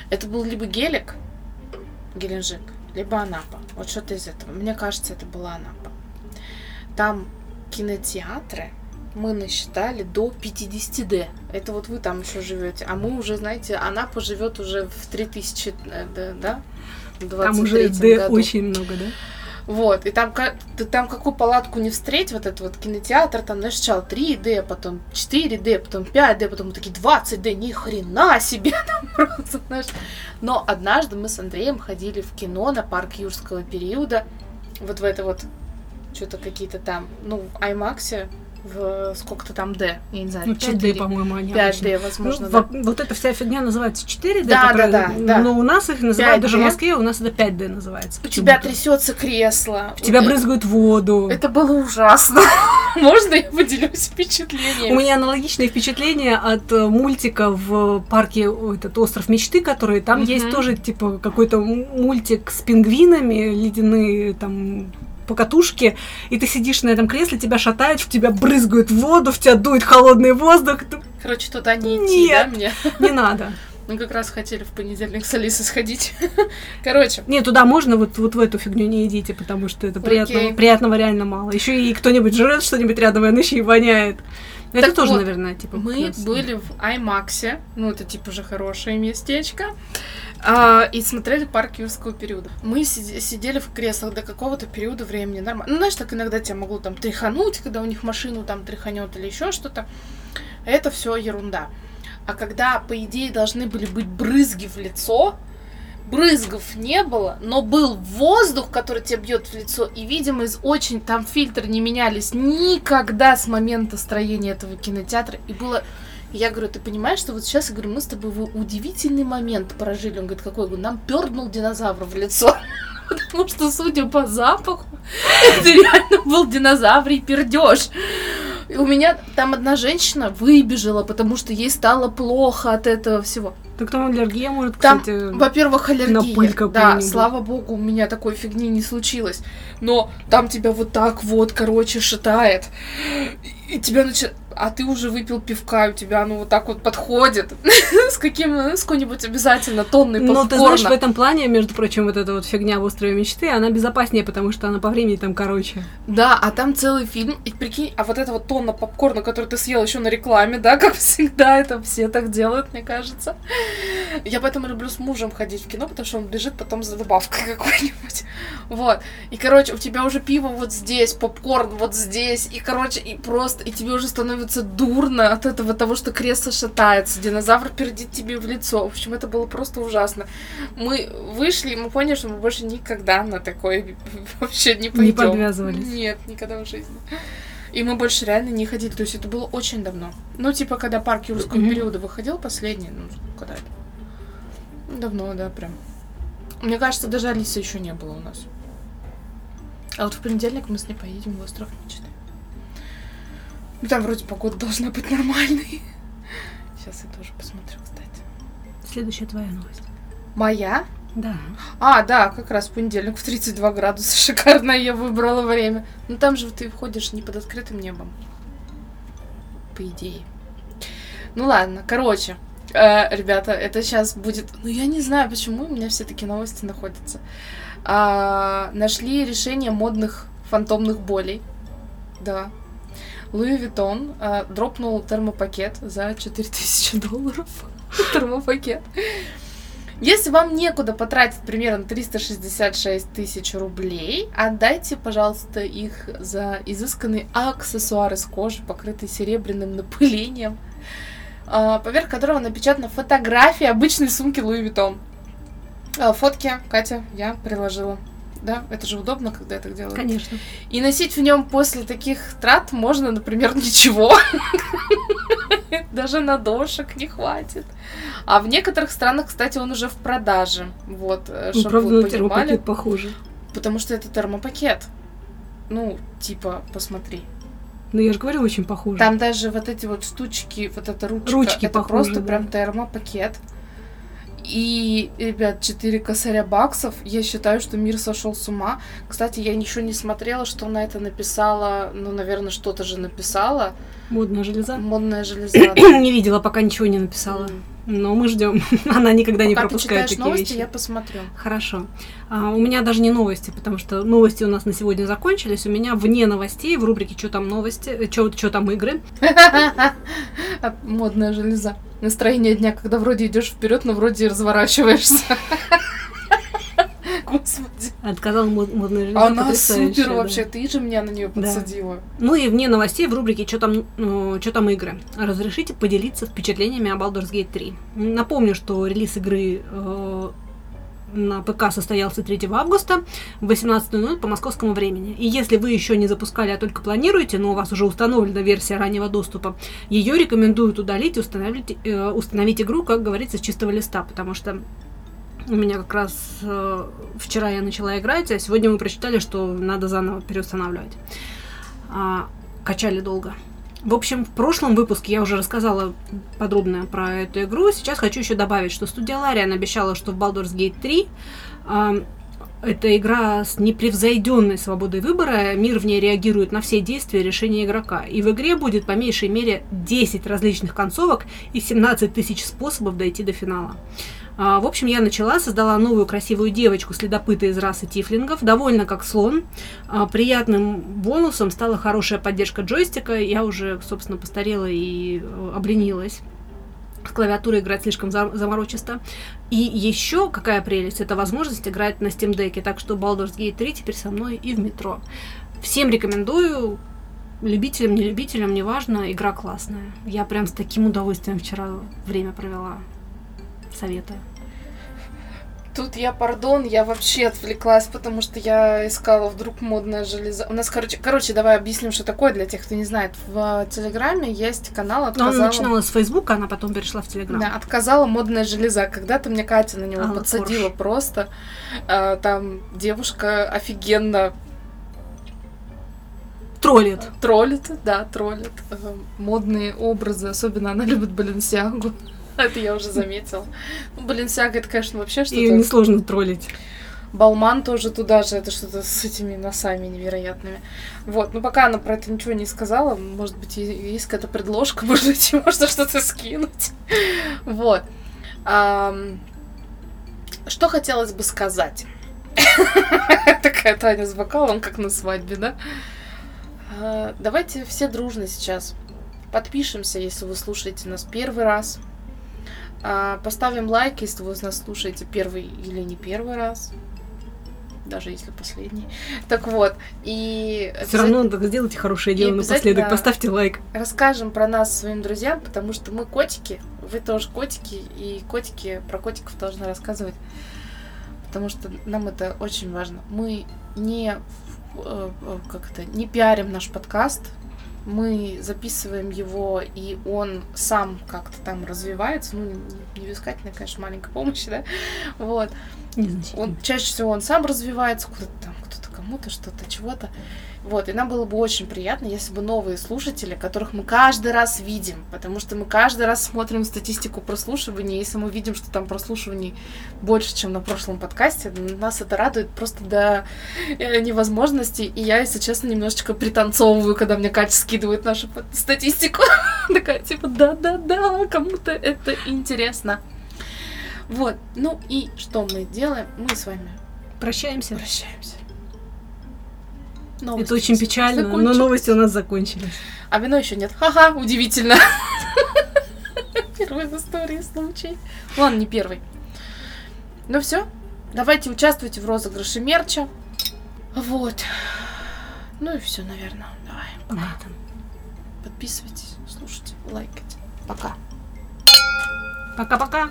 Это был либо Гелик, Геленджик, либо Анапа. Вот что-то из этого. Мне кажется, это была Анапа. Там кинотеатры мы насчитали до 50D. Это вот вы там еще живете. А мы уже, знаете, Анапа живет уже в 3000, э, да, да? В Там уже 23-м Д году. очень много, да? Вот, и там, там какую палатку не встреть, вот этот вот кинотеатр, там, знаешь, сначала 3D, потом 4D, потом 5D, потом мы такие 20D, ни хрена себе, там просто, знаешь. Но однажды мы с Андреем ходили в кино на парк юрского периода, вот в это вот, что-то какие-то там, ну, в IMAX, в сколько-то там D, я не знаю, Ну, 5 4D, или по-моему, они обычно. 5D, Ну, возможно, да. во- Вот эта вся фигня называется 4D, Да, которая- да, да, да. но у нас их называют, даже в 5D. Москве у нас это 5D называется. У тебя трясется кресло. В тебя Э, брызгают воду. Это было ужасно. Можно я поделюсь впечатлениями? У меня аналогичное впечатление от э, мультика в парке о, этот остров мечты, который там есть тоже типа какой-то мультик с пингвинами, ледяные там покатушки, и ты сидишь на этом кресле, тебя шатает, в тебя брызгают воду, в тебя дует холодный воздух. Короче, туда не идти, да, Нет. мне? Не надо. Мы как раз хотели в понедельник с Алисой сходить. Короче, Не, туда можно, вот, вот в эту фигню не идите, потому что это приятного, Окей. приятного реально мало. Еще и кто-нибудь жрет что-нибудь рядом, и оно еще и воняет. Это Так тоже, вот, наверное, типа... мы плюс. были в IMAX, ну это типа уже хорошее местечко, а, и смотрели парк юрского периода. Мы сиди- сидели в креслах до какого-то периода времени, нормально. Ну, знаешь, так иногда тебя могло там тряхануть, когда у них машину там тряханет или еще что-то. Это все ерунда. А когда, по идее, должны были быть брызги в лицо, брызгов не было, но был воздух, который тебе бьет в лицо, и, видимо, из очень там фильтры не менялись никогда с момента строения этого кинотеатра, и было я говорю, ты понимаешь, что вот сейчас, я говорю, мы с тобой в удивительный момент прожили. Он говорит, какой? Я говорю, нам пернул динозавр в лицо. Потому что, судя по запаху, это реально был динозаврий пердеж. У меня там одна женщина выбежала, потому что ей стало плохо от этого всего. Так там аллергия может, Там, кстати... во-первых, аллергия. на пыль да, слава богу, у меня такой фигни не случилось. Но там тебя вот так вот, короче, шатает. И тебя начинает... А ты уже выпил пивка, и у тебя оно вот так вот подходит. С каким, ну, с какой-нибудь обязательно тонной Ну, ты знаешь, в попкорна. этом плане, между прочим, вот эта вот фигня в острове мечты, она безопаснее, потому что она по времени там короче. Да, а там целый фильм. И прикинь, а вот эта вот тонна попкорна, который ты съел еще на рекламе, да, как всегда, это все так делают, мне кажется. Я поэтому люблю с мужем ходить в кино, потому что он бежит потом за добавкой какой-нибудь. Вот. И, короче, у тебя уже пиво вот здесь, попкорн вот здесь, и, короче, и просто, и тебе уже становится дурно от этого того, что кресло шатается, динозавр пердит тебе в лицо. В общем, это было просто ужасно. Мы вышли, и мы поняли, что мы больше никогда на такое вообще не пойдем. Не подвязывались. Нет, никогда в жизни. И мы больше реально не ходили. То есть это было очень давно. Ну, типа, когда парк юрского Мгм. периода выходил последний, ну, когда это? Давно, да, прям. Мне кажется, даже Алисы еще не было у нас. А вот в понедельник мы с ней поедем в остров мечты. Ну, Там вроде погода должна быть нормальной. Сейчас я тоже посмотрю, кстати. Следующая твоя новость. Моя? Да. А, да, как раз понедельник в 32 градуса. Шикарное я выбрала время. Ну там же ты входишь не под открытым небом. По идее. Ну ладно, короче. э, ребята, это сейчас будет... Ну я не знаю, почему у меня все такие новости находятся. А, нашли решение модных фантомных болей. Да. Луи Виттон а, дропнул термопакет за 4000 долларов. термопакет. Если вам некуда потратить примерно 366 тысяч рублей, отдайте, пожалуйста, их за изысканный аксессуар из кожи, покрытый серебряным напылением, а, поверх которого напечатана фотография обычной сумки Луи Виттон. А, Фотки, Катя, я приложила. Да, это же удобно, когда это делают. Конечно. И носить в нем после таких трат можно, например, ничего. Даже на дошек не хватит. А в некоторых странах, кстати, он уже в продаже. Вот, э, Ну, чтобы вы понимали. похоже. Потому что это термопакет. Ну, типа, посмотри. Ну, я же говорю, очень похоже. Там даже вот эти вот штучки, вот эта ручка, Ручки это похожи, просто да. прям термопакет. И, ребят, 4 косаря баксов, я считаю, что мир сошел с ума. Кстати, я ничего не смотрела, что на это написала, ну, наверное, что-то же написала. Модная железа. Модная железа. да. не видела, пока ничего не написала. М. Но мы ждем. Она никогда не Пока ты пропускает читаешь такие новости, вещи. я посмотрю. Хорошо. А, у меня даже не новости, потому что новости у нас на сегодня закончились. У меня вне новостей в рубрике «Что там новости?», что там игры. Модная железа. Настроение дня, когда вроде идешь вперед, но вроде разворачиваешься. Господи. Отказал мод- модная железа. Она супер да. вообще, ты же меня на нее Да. подсадила. Ну и вне новостей в рубрике «Что там, что там игры?». Разрешите поделиться впечатлениями о Baldur's Gate 3. Напомню, что релиз игры э, на ПК состоялся 3 августа в 18.00 по московскому времени. И если вы еще не запускали, а только планируете, но у вас уже установлена версия раннего доступа, ее рекомендуют удалить и установить, э, установить игру, как говорится, с чистого листа, потому что у меня как раз э, вчера я начала играть, а сегодня мы прочитали, что надо заново переустанавливать. А, качали долго. В общем, в прошлом выпуске я уже рассказала подробно про эту игру. Сейчас хочу еще добавить, что студия Larian обещала, что в Baldur's Gate 3 а, Это игра с непревзойденной свободой выбора. Мир в ней реагирует на все действия и решения игрока. И в игре будет по меньшей мере 10 различных концовок и 17 тысяч способов дойти до финала. А, В общем, я начала, создала новую красивую девочку следопыта из расы тифлингов, довольно как слон. А, Приятным бонусом стала хорошая поддержка джойстика. Я уже, собственно, постарела и э, обленилась с клавиатурой играть слишком зам- заморочисто. И еще какая прелесть, это возможность играть на Steam Deck. Так что Baldur's Gate 3 теперь со мной и в метро. Всем рекомендую, любителям, не любителям, неважно, игра классная. Я прям с таким удовольствием вчера время провела. Советую. Тут я, пардон, я вообще отвлеклась, потому что я искала вдруг модная железа. У нас, короче, короче, давай объясним, что такое для тех, кто не знает. В Телеграме есть канал Но отказала. она начинала с Фейсбука, она потом перешла в Телеграм. Да, отказала модная железа. Когда-то мне Катя на него Алла подсадила Порш. просто. А, там девушка офигенно Троллит. троллит, да, троллит. э, модные образы, особенно она любит Баленсиагу. Это я уже заметила. Ну, Баленсиага, это, конечно, вообще что-то... Ее несложно троллить. Балман тоже туда же, это что-то с этими носами невероятными. Вот, ну пока она про это ничего не сказала, может быть, есть какая-то предложка, может быть, можно что-то скинуть. Вот. Ам, Что хотелось бы сказать? Такая Таня с бокалом, как на свадьбе, да? А, Давайте все дружно сейчас подпишемся, если вы слушаете нас первый раз. А, Поставим лайк, если вы нас слушаете первый или не первый раз даже если последний. Так вот, и Все равно надо сделайте хорошее дело напоследок. Поставьте лайк. расскажем про нас своим друзьям, потому что мы котики, вы тоже котики, и котики про котиков должны рассказывать, потому что нам это очень важно. Мы не э, э, как это не пиарим наш подкаст, мы записываем его, и он сам как-то там развивается, ну, не безыскательная, конечно, маленькая помощь, да, вот. Он чаще всего он сам развивается, куда-то там кому-то что-то, чего-то. Вот, и нам было бы очень приятно, если бы новые слушатели, которых мы каждый раз видим, потому что мы каждый раз смотрим статистику прослушиваний, если мы видим, что там прослушиваний больше, чем на прошлом подкасте, нас это радует просто до э, невозможности, и я, если честно, немножечко пританцовываю, когда мне Катя скидывает нашу статистику. Такая, типа, да-да-да, кому-то это интересно. Вот, ну и что мы делаем? Мы с вами Прощаемся. прощаемся. Это Новости очень все печально, но новости у нас закончились. А вино еще нет. Ха-ха, удивительно. Первый в истории случай. Ладно, не первый. Ну все, давайте участвуйте в розыгрыше мерча. Вот. Ну и все, наверное. Давай. На этом. Подписывайтесь, слушайте, лайкайте. Пока. Пока-пока.